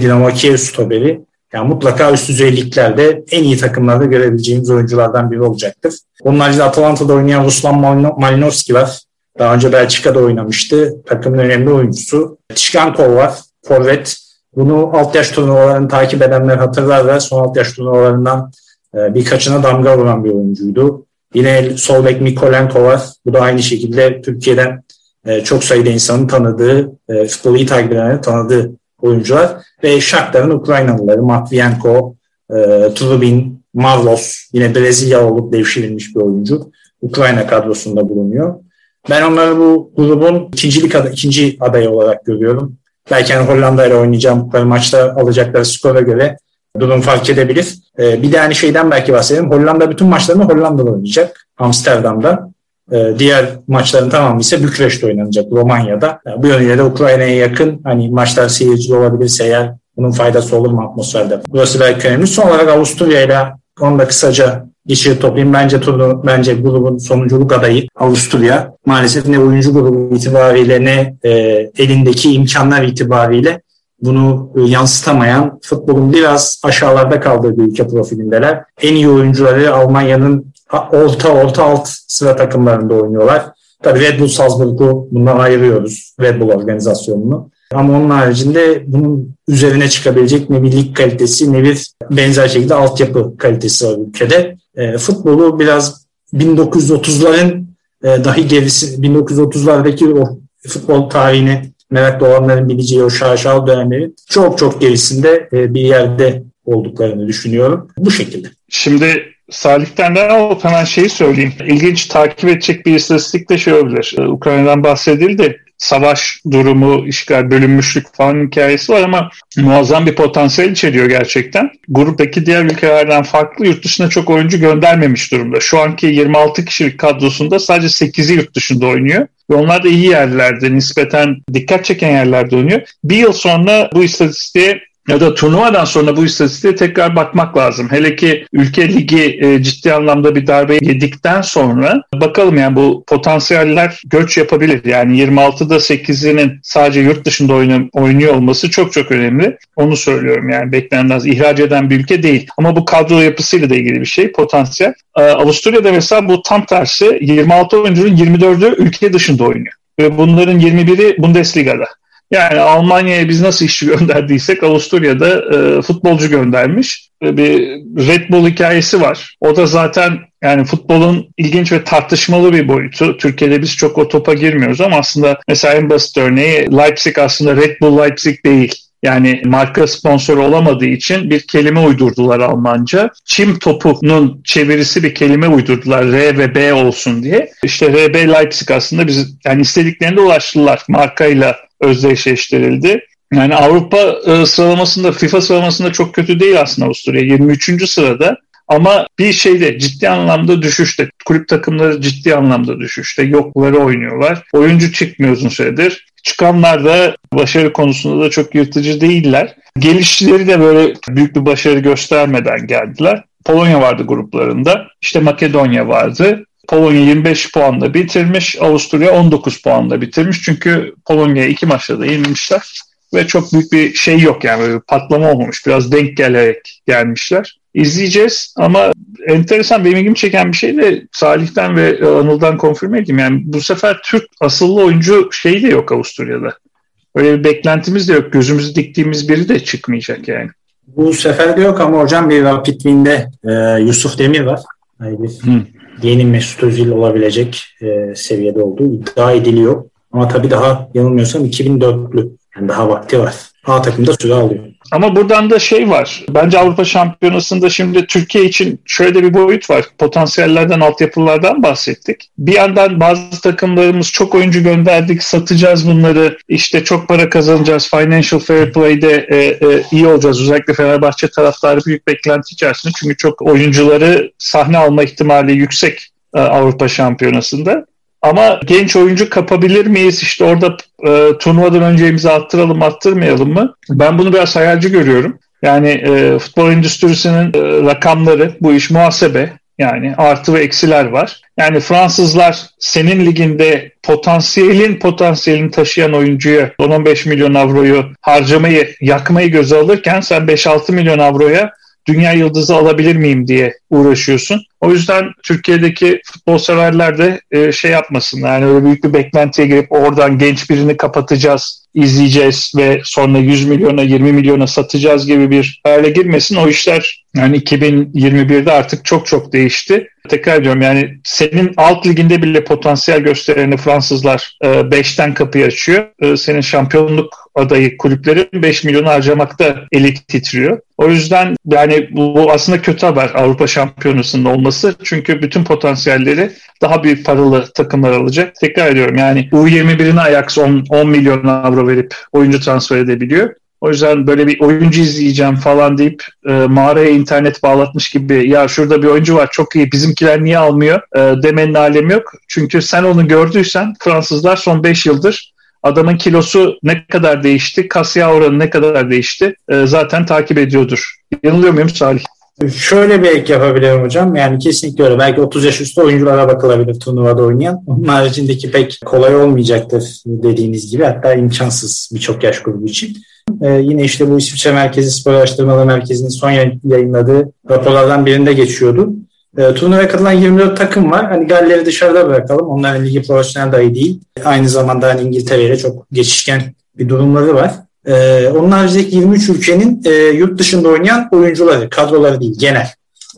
[SPEAKER 4] Dinamo Kiev stoperi yani mutlaka üst düzey liglerde en iyi takımlarda görebileceğimiz oyunculardan biri olacaktır. Onun haricinde Atalanta'da oynayan Ruslan Malinovski var. Daha önce Belçika'da oynamıştı. Takımın önemli oyuncusu. Tişkankov var. Forvet. Bunu alt yaş turnuvalarını takip edenler hatırlarlar. Son alt yaş turnuvalarından e, birkaçına damga vuran bir oyuncuydu. Yine sol bek Mikolenko var. Bu da aynı şekilde Türkiye'den e, çok sayıda insanın tanıdığı, e, futbolu iyi takip edenlerin tanıdığı oyuncular ve Shakhtar'ın Ukraynalıları Matvienko, e, Trubin, Marlos yine Brezilya olup devşirilmiş bir oyuncu. Ukrayna kadrosunda bulunuyor. Ben onları bu grubun ikincilik aday, ikinci adayı olarak görüyorum. Belki yani Hollanda ile oynayacağım maçta alacakları skora göre durum fark edebilir. Ee, bir de aynı şeyden belki bahsedelim. Hollanda bütün maçlarını Hollanda'da oynayacak. Amsterdam'da. Ee, diğer maçların tamamı ise Bükreş'te oynanacak Romanya'da. Bu yönüyle de Ukrayna'ya yakın hani maçlar seyircili olabilirse eğer bunun faydası olur mu atmosferde? Burası belki önemli. Son olarak Avusturya ile onu da kısaca işi toplayayım. Bence turnu, bence grubun sonunculuk adayı Avusturya. Maalesef ne oyuncu grubu itibariyle ne e, elindeki imkanlar itibariyle bunu e, yansıtamayan, futbolun biraz aşağılarda kaldığı bir ülke profilindeler. En iyi oyuncuları Almanya'nın orta orta alt sıra takımlarında oynuyorlar. Tabii Red Bull Salzburg'u bundan ayırıyoruz. Red Bull organizasyonunu. Ama onun haricinde bunun üzerine çıkabilecek ne bir lig kalitesi ne bir benzer şekilde altyapı kalitesi var ülkede. E, futbolu biraz 1930'ların e, dahi gerisi 1930'lardaki o futbol tarihini meraklı olanların bileceği o şaşal dönemleri çok çok gerisinde e, bir yerde olduklarını düşünüyorum. Bu şekilde.
[SPEAKER 3] Şimdi Salih'ten de alıp hemen şeyi söyleyeyim. İlginç takip edecek bir istatistik de şey olabilir. Ee, Ukrayna'dan bahsedildi. Savaş durumu, işgal, bölünmüşlük falan hikayesi var ama muazzam bir potansiyel içeriyor gerçekten. Gruptaki diğer ülkelerden farklı yurt dışına çok oyuncu göndermemiş durumda. Şu anki 26 kişilik kadrosunda sadece 8'i yurt dışında oynuyor. Ve onlar da iyi yerlerde, nispeten dikkat çeken yerlerde oynuyor. Bir yıl sonra bu istatistiğe ya da turnuvadan sonra bu istatistiğe tekrar bakmak lazım. Hele ki ülke ligi e, ciddi anlamda bir darbe yedikten sonra bakalım yani bu potansiyeller göç yapabilir. Yani 26'da 8'inin sadece yurt dışında oynuyor olması çok çok önemli. Onu söylüyorum yani beklenmez. İhraç eden bir ülke değil. Ama bu kadro yapısıyla da ilgili bir şey potansiyel. Ee, Avusturya'da mesela bu tam tersi 26 oyuncunun 24'ü ülke dışında oynuyor. Ve bunların 21'i Bundesliga'da. Yani Almanya'ya biz nasıl işçi gönderdiysek Avusturya'da e, futbolcu göndermiş. E, bir Red Bull hikayesi var. O da zaten yani futbolun ilginç ve tartışmalı bir boyutu. Türkiye'de biz çok o topa girmiyoruz ama aslında mesela en basit örneği Leipzig aslında Red Bull Leipzig değil. Yani marka sponsoru olamadığı için bir kelime uydurdular Almanca. Çim topunun çevirisi bir kelime uydurdular R ve B olsun diye. İşte RB Leipzig aslında biz yani istediklerine ulaştılar markayla özdeşleştirildi. Yani Avrupa e, sıralamasında, FIFA sıralamasında çok kötü değil aslında Avusturya. 23. sırada ama bir şeyde ciddi anlamda düşüşte. Kulüp takımları ciddi anlamda düşüşte. Yokları oynuyorlar. Oyuncu çıkmıyor uzun süredir. Çıkanlar da başarı konusunda da çok yırtıcı değiller. Gelişleri de böyle büyük bir başarı göstermeden geldiler. Polonya vardı gruplarında. İşte Makedonya vardı. Polonya 25 puanla bitirmiş, Avusturya 19 puanla bitirmiş. Çünkü Polonya'ya iki maçta da yenilmişler ve çok büyük bir şey yok yani bir patlama olmamış. Biraz denk gelerek gelmişler. İzleyeceğiz ama enteresan benim ilgimi çeken bir şey de Salih'ten ve Anıl'dan konfirme edeyim. Yani bu sefer Türk asıllı oyuncu şeyi de yok Avusturya'da. Öyle bir beklentimiz de yok. Gözümüzü diktiğimiz biri de çıkmayacak yani.
[SPEAKER 4] Bu sefer de yok ama hocam bir Rapid Win'de e, Yusuf Demir var. Hayır, yeni Mesut Özil olabilecek e, seviyede olduğu iddia ediliyor. Ama tabii daha yanılmıyorsam 2004'lü. Yani daha vakti var. A takımda süre alıyor.
[SPEAKER 3] Ama buradan da şey var. Bence Avrupa Şampiyonası'nda şimdi Türkiye için şöyle bir boyut var. Potansiyellerden, altyapılardan bahsettik. Bir yandan bazı takımlarımız çok oyuncu gönderdik, satacağız bunları. İşte çok para kazanacağız. Financial Fair Play'de e, e, iyi olacağız. Özellikle Fenerbahçe taraftarı büyük beklenti içerisinde. Çünkü çok oyuncuları sahne alma ihtimali yüksek e, Avrupa Şampiyonası'nda. Ama genç oyuncu kapabilir miyiz? İşte orada e, turnuvadan önce imza attıralım attırmayalım mı? Ben bunu biraz hayalci görüyorum. Yani e, futbol endüstrisinin e, rakamları, bu iş muhasebe. Yani artı ve eksiler var. Yani Fransızlar senin liginde potansiyelin potansiyelini taşıyan oyuncuya 10-15 milyon avroyu harcamayı, yakmayı göze alırken sen 5-6 milyon avroya dünya yıldızı alabilir miyim diye uğraşıyorsun. O yüzden Türkiye'deki futbol severler de e, şey yapmasınlar. Yani öyle büyük bir beklentiye girip oradan genç birini kapatacağız, izleyeceğiz ve sonra 100 milyona 20 milyona satacağız gibi bir hale girmesin. O işler yani 2021'de artık çok çok değişti. Tekrar ediyorum yani senin alt liginde bile potansiyel göstereni Fransızlar 5'ten e, kapıyı açıyor. E, senin şampiyonluk adayı kulüplerin 5 milyon harcamakta eli titriyor. O yüzden yani bu aslında kötü haber Avrupa Şampiyonası'nda olması. Çünkü bütün potansiyelleri daha büyük paralı takımlar alacak. Tekrar ediyorum yani U21'ine Ajax 10, 10 milyon avro verip oyuncu transfer edebiliyor. O yüzden böyle bir oyuncu izleyeceğim falan deyip e, mağaraya internet bağlatmış gibi ya şurada bir oyuncu var çok iyi bizimkiler niye almıyor e, demenin alemi yok. Çünkü sen onu gördüysen Fransızlar son 5 yıldır adamın kilosu ne kadar değişti, kas yağ oranı ne kadar değişti e, zaten takip ediyordur. Yanılıyor muyum Salih?
[SPEAKER 4] Şöyle bir ek yapabilirim hocam. Yani kesinlikle öyle. Belki 30 yaş üstü oyunculara bakılabilir turnuvada oynayan. Onun haricindeki pek kolay olmayacaktır dediğiniz gibi. Hatta imkansız birçok yaş grubu için. Ee, yine işte bu İsviçre Merkezi Spor Araştırmaları Merkezi'nin son yayınladığı raporlardan birinde geçiyordu. E, turnuvaya katılan 24 takım var. Hani Galler'i dışarıda bırakalım. Onların ligi profesyonel dahi değil. Aynı zamanda hani İngiltere çok geçişken bir durumları var. E, onun haricindeki 23 ülkenin e, yurt dışında oynayan oyuncuları, kadroları değil genel.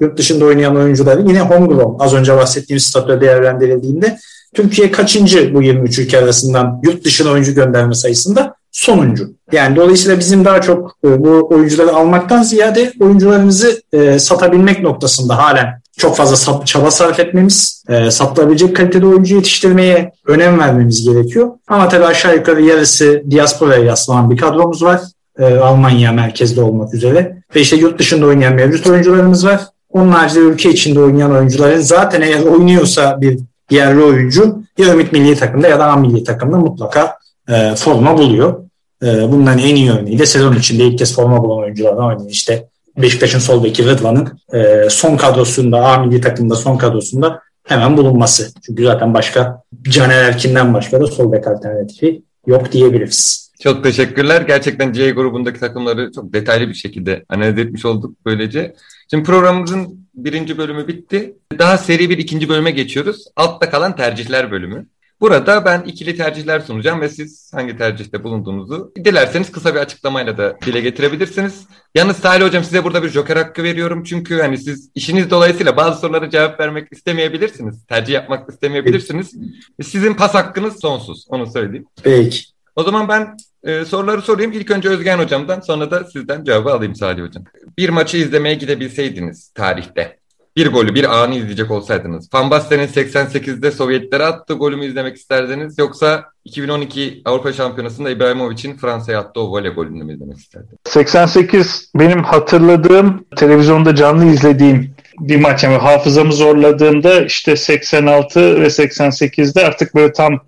[SPEAKER 4] Yurt dışında oynayan oyuncuları yine homegrown az önce bahsettiğim statüde değerlendirildiğinde Türkiye kaçıncı bu 23 ülke arasından yurt dışına oyuncu gönderme sayısında? Sonuncu. Yani dolayısıyla bizim daha çok e, bu oyuncuları almaktan ziyade oyuncularımızı e, satabilmek noktasında halen çok fazla çaba sarf etmemiz, e, satılabilecek kalitede oyuncu yetiştirmeye önem vermemiz gerekiyor. Ama tabii aşağı yukarı yarısı diasporaya yaslanan bir kadromuz var. E, Almanya merkezde olmak üzere. Ve işte yurt dışında oynayan mevcut oyuncularımız var. Onun haricinde ülke içinde oynayan oyuncuların zaten eğer oynuyorsa bir yerli oyuncu ya Ümit Milli Takımda ya da A Milli Takımda mutlaka e, forma buluyor. E, bunların en iyi örneği de sezon içinde ilk kez forma bulan oyunculardan oynuyor. İşte Beşiktaş'ın sol beki Rıdvan'ın e, son kadrosunda, A milli takımda son kadrosunda hemen bulunması. Çünkü zaten başka Caner Erkin'den başka da sol bek alternatifi yok diyebiliriz.
[SPEAKER 2] Çok teşekkürler. Gerçekten C grubundaki takımları çok detaylı bir şekilde analiz etmiş olduk böylece. Şimdi programımızın birinci bölümü bitti. Daha seri bir ikinci bölüme geçiyoruz. Altta kalan tercihler bölümü. Burada ben ikili tercihler sunacağım ve siz hangi tercihte bulunduğunuzu dilerseniz kısa bir açıklamayla da dile getirebilirsiniz. Yalnız Salih Hocam size burada bir joker hakkı veriyorum. Çünkü hani siz işiniz dolayısıyla bazı sorulara cevap vermek istemeyebilirsiniz. Tercih yapmak istemeyebilirsiniz. Sizin pas hakkınız sonsuz. Onu söyleyeyim.
[SPEAKER 4] Peki.
[SPEAKER 2] O zaman ben e, soruları sorayım. İlk önce Özgen Hocam'dan sonra da sizden cevabı alayım Salih Hocam. Bir maçı izlemeye gidebilseydiniz tarihte bir golü, bir anı izleyecek olsaydınız. Van Basten'in 88'de Sovyetlere attığı golü mü izlemek isterdiniz? Yoksa 2012 Avrupa Şampiyonası'nda İbrahimovic'in Fransa'ya attığı o voley golünü mü izlemek isterdiniz?
[SPEAKER 3] 88 benim hatırladığım, televizyonda canlı izlediğim bir maç. Yani hafızamı zorladığımda işte 86 ve 88'de artık böyle tam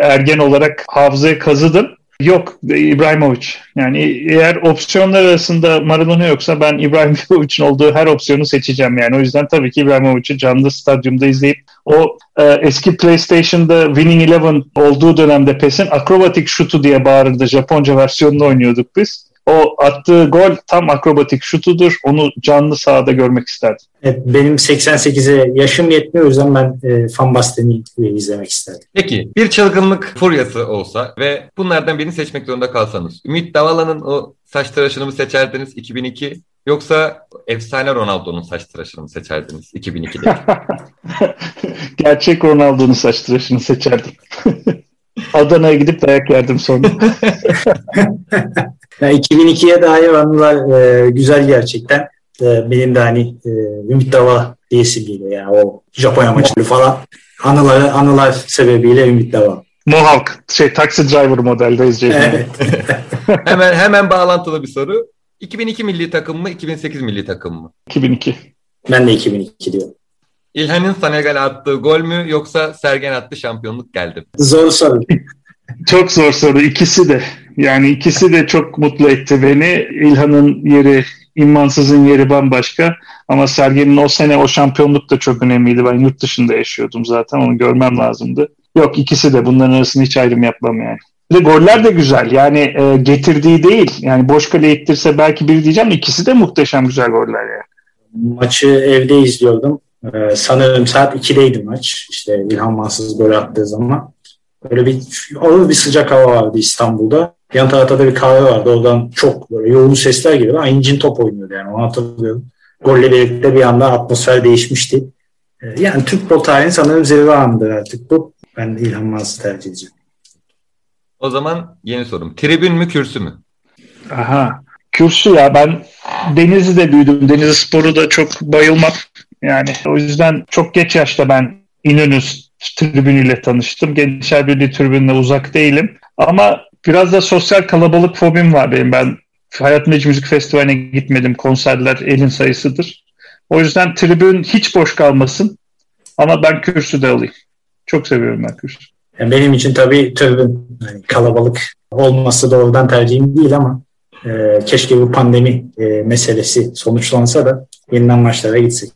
[SPEAKER 3] ergen olarak hafızaya kazıdım. Yok İbrahimovic. Yani eğer opsiyonlar arasında Maradona yoksa ben İbrahimovic'in olduğu her opsiyonu seçeceğim yani. O yüzden tabii ki İbrahimovic'i canlı stadyumda izleyip o e, eski PlayStation'da Winning Eleven olduğu dönemde PES'in akrobatik şutu diye bağırırdı. Japonca versiyonunu oynuyorduk biz o attığı gol tam akrobatik şutudur. Onu canlı sahada görmek isterdim.
[SPEAKER 4] Evet, benim 88'e yaşım yetmiyor o yüzden ben e, Van Basten'i izlemek isterdim.
[SPEAKER 2] Peki bir çılgınlık furyası olsa ve bunlardan birini seçmek zorunda kalsanız Ümit Davala'nın o saç tıraşını mı seçerdiniz 2002 yoksa efsane Ronaldo'nun saç tıraşını mı seçerdiniz 2002'de?
[SPEAKER 3] Gerçek Ronaldo'nun saç tıraşını seçerdim. Adana'ya gidip dayak yerdim sonra.
[SPEAKER 4] yani 2002'ye dair anılar e, güzel gerçekten. E, benim de hani e, Ümit Dava diyesim geliyor yani o Japonya maçları falan. Anıları, anılar sebebiyle Ümit Dava.
[SPEAKER 3] Mohawk, şey taksi driver modeldeyiz evet.
[SPEAKER 2] hemen hemen bağlantılı bir soru. 2002 milli takım mı, 2008 milli takım mı?
[SPEAKER 3] 2002.
[SPEAKER 4] Ben de 2002 diyorum.
[SPEAKER 2] İlhan'ın Senegal'e attığı gol mü yoksa Sergen attı şampiyonluk geldi mi?
[SPEAKER 4] Zor soru.
[SPEAKER 3] çok zor soru. İkisi de. Yani ikisi de çok mutlu etti beni. İlhan'ın yeri, İmmansız'ın yeri bambaşka. Ama Sergen'in o sene o şampiyonluk da çok önemliydi. Ben yurt dışında yaşıyordum zaten. Onu görmem lazımdı. Yok ikisi de. Bunların arasında hiç ayrım yapmam yani. Ve goller de güzel. Yani e, getirdiği değil. Yani boş kale ittirse belki biri diyeceğim. ikisi de muhteşem güzel goller yani.
[SPEAKER 4] Maçı evde izliyordum. Ee, sanırım saat 2'deydi maç. İşte İlhan Mansız gol attığı zaman. Böyle bir ağır bir sıcak hava vardı İstanbul'da. Yan tarafta da bir kahve vardı. Oradan çok böyle yoğun sesler geliyordu. Ama incin top oynuyordu yani onu hatırlıyorum. Golle birlikte bir anda atmosfer değişmişti. Ee, yani Türk futbol tarihinin sanırım zirve anıdır artık bu. Ben İlhan Mansız'ı tercih edeceğim.
[SPEAKER 2] O zaman yeni sorum. Tribün mü kürsü mü?
[SPEAKER 3] Aha. Kürsü ya ben Denizli'de büyüdüm. Denizli sporu da çok bayılmam. Yani o yüzden çok geç yaşta ben İnönü tribünüyle tanıştım. Gençler Birliği tribününe uzak değilim. Ama biraz da sosyal kalabalık fobim var benim. Ben Hayatımda hiç müzik festivaline gitmedim. Konserler elin sayısıdır. O yüzden tribün hiç boş kalmasın. Ama ben kürsü de alayım. Çok seviyorum ben kürsü.
[SPEAKER 4] Benim için tabii tribün kalabalık olması doğrudan tercihim değil ama e, keşke bu pandemi e, meselesi sonuçlansa da yeniden maçlara gitsek.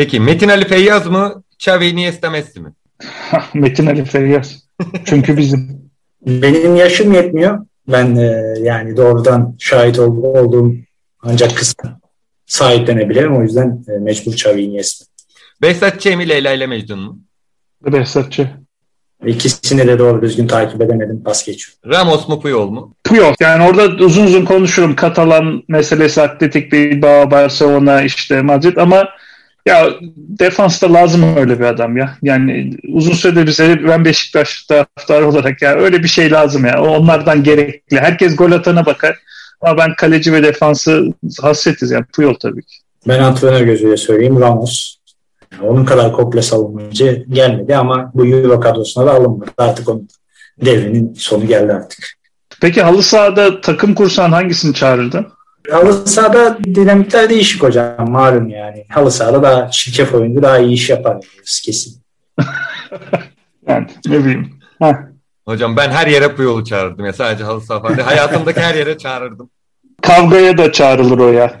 [SPEAKER 2] Peki Metin Ali Feyyaz mı? Xavi Iniesta Messi mi?
[SPEAKER 3] Metin Ali Feyyaz. Çünkü bizim.
[SPEAKER 4] Benim yaşım yetmiyor. Ben e, yani doğrudan şahit ol, olduğum ancak kısmı sahiplenebilirim. O yüzden e, mecbur Xavi Iniesta.
[SPEAKER 2] Behzat Ç mi Leyla ile Mecnun mu?
[SPEAKER 3] Behzatçı.
[SPEAKER 4] İkisini de doğru düzgün takip edemedim. Pas geçiyorum.
[SPEAKER 2] Ramos mu Puyol mu?
[SPEAKER 3] Puyol. Yani orada uzun uzun konuşurum. Katalan meselesi, Atletik Bilbao, Barcelona, işte Madrid ama ya defansta lazım öyle bir adam ya. Yani uzun süredir bize ben Beşiktaş taraftarı olarak ya öyle bir şey lazım ya. Onlardan gerekli. Herkes gol atana bakar. Ama ben kaleci ve defansı hasretiz yani Puyol tabii ki.
[SPEAKER 4] Ben antrenör gözüyle söyleyeyim Ramos. Onun kadar komple savunmacı gelmedi ama bu Euro kadrosuna da alınmadı. Artık onun devrinin sonu geldi artık.
[SPEAKER 3] Peki halı sahada takım kursan hangisini çağırırdın?
[SPEAKER 4] Halı sahada dinamikler değişik hocam malum yani. Halı sahada daha şirkef oyuncu daha iyi iş yapar kesin.
[SPEAKER 3] yani ne bileyim. Heh.
[SPEAKER 2] Hocam ben her yere Puyol'u çağırırdım ya sadece halı saha falan. Hayatımdaki her yere çağırırdım.
[SPEAKER 3] Kavgaya da çağrılır o ya.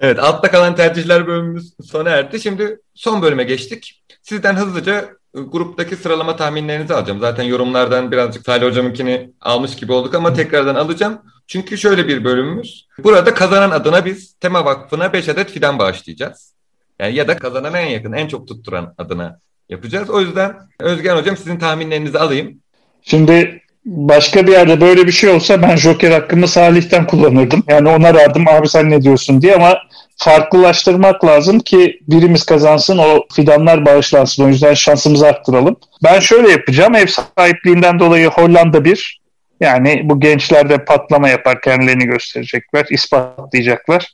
[SPEAKER 2] evet altta kalan tercihler bölümümüz sona erdi. Şimdi son bölüme geçtik. Sizden hızlıca gruptaki sıralama tahminlerinizi alacağım. Zaten yorumlardan birazcık Salih Hocam'ınkini almış gibi olduk ama tekrardan alacağım. Çünkü şöyle bir bölümümüz. Burada kazanan adına biz Tema Vakfı'na 5 adet fidan bağışlayacağız. Yani ya da kazanana en yakın, en çok tutturan adına yapacağız. O yüzden Özgen Hocam sizin tahminlerinizi alayım.
[SPEAKER 3] Şimdi başka bir yerde böyle bir şey olsa ben Joker hakkımı Salih'ten kullanırdım. Yani ona rağdım abi sen ne diyorsun diye ama farklılaştırmak lazım ki birimiz kazansın o fidanlar bağışlansın. O yüzden şansımızı arttıralım. Ben şöyle yapacağım. Ev sahipliğinden dolayı Hollanda 1. Yani bu gençlerde patlama yapar kendilerini gösterecekler, ispatlayacaklar.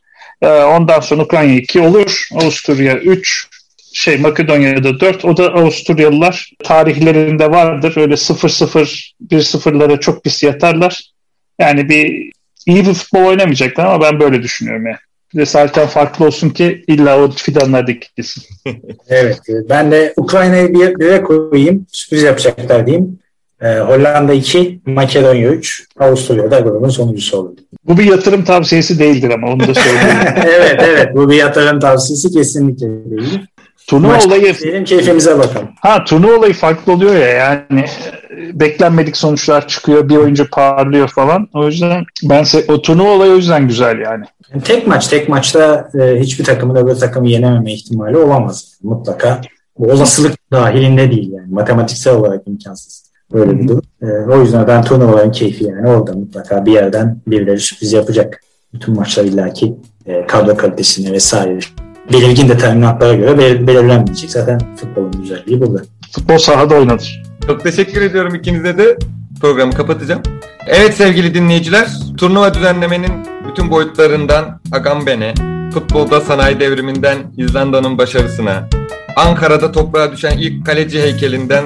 [SPEAKER 3] Ondan sonra Ukrayna 2 olur. Avusturya 3, şey Makedonya'da 4. O da Avusturyalılar tarihlerinde vardır. Öyle 0-0, 1-0'lara çok pis yatarlar. Yani bir iyi bir futbol oynamayacaklar ama ben böyle düşünüyorum yani. Zaten farklı olsun ki illa o fidanlar dikilsin.
[SPEAKER 4] evet. Ben de Ukrayna'yı bir yere koyayım. Sürpriz yapacaklar diyeyim. Ee, Hollanda 2, Makedonya 3, Avusturya'da grubun sonuncusu oldu.
[SPEAKER 3] Bu bir yatırım tavsiyesi değildir ama onu da söyleyeyim.
[SPEAKER 4] evet evet bu bir yatırım tavsiyesi kesinlikle değil.
[SPEAKER 3] Turnuva
[SPEAKER 4] Maç
[SPEAKER 3] olayı
[SPEAKER 4] diyelim keyfimize bakalım.
[SPEAKER 3] ha turnuva olayı farklı oluyor ya yani beklenmedik sonuçlar çıkıyor bir oyuncu parlıyor falan. O yüzden ben o turnuva olayı o yüzden güzel yani.
[SPEAKER 4] Yani tek maç tek maçta e, hiçbir takımın öbür takımı yenememe ihtimali olamaz. Mutlaka bu olasılık dahilinde değil yani matematiksel olarak imkansız. Böyle bir durum. E, o yüzden ben turnuvaların keyfi yani orada mutlaka bir yerden birileri sürpriz yapacak. Bütün maçlar illaki e, kadro kalitesine vesaire belirgin determinatlara göre bel- belirlenmeyecek. Zaten futbolun güzelliği burada.
[SPEAKER 3] Futbol sahada oynanır.
[SPEAKER 2] Çok teşekkür ediyorum ikinize de. Programı kapatacağım. Evet sevgili dinleyiciler, turnuva düzenlemenin bütün boyutlarından Agamben'e, futbolda sanayi devriminden İzlanda'nın başarısına, Ankara'da toprağa düşen ilk kaleci heykelinden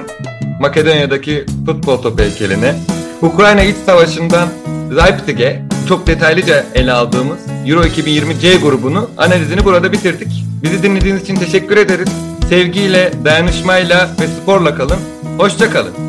[SPEAKER 2] Makedonya'daki futbol topu heykeline, Ukrayna İç Savaşı'ndan Leipzig'e çok detaylıca ele aldığımız Euro 2020 C grubunu analizini burada bitirdik. Bizi dinlediğiniz için teşekkür ederiz. Sevgiyle, dayanışmayla ve sporla kalın. Hoşça kalın.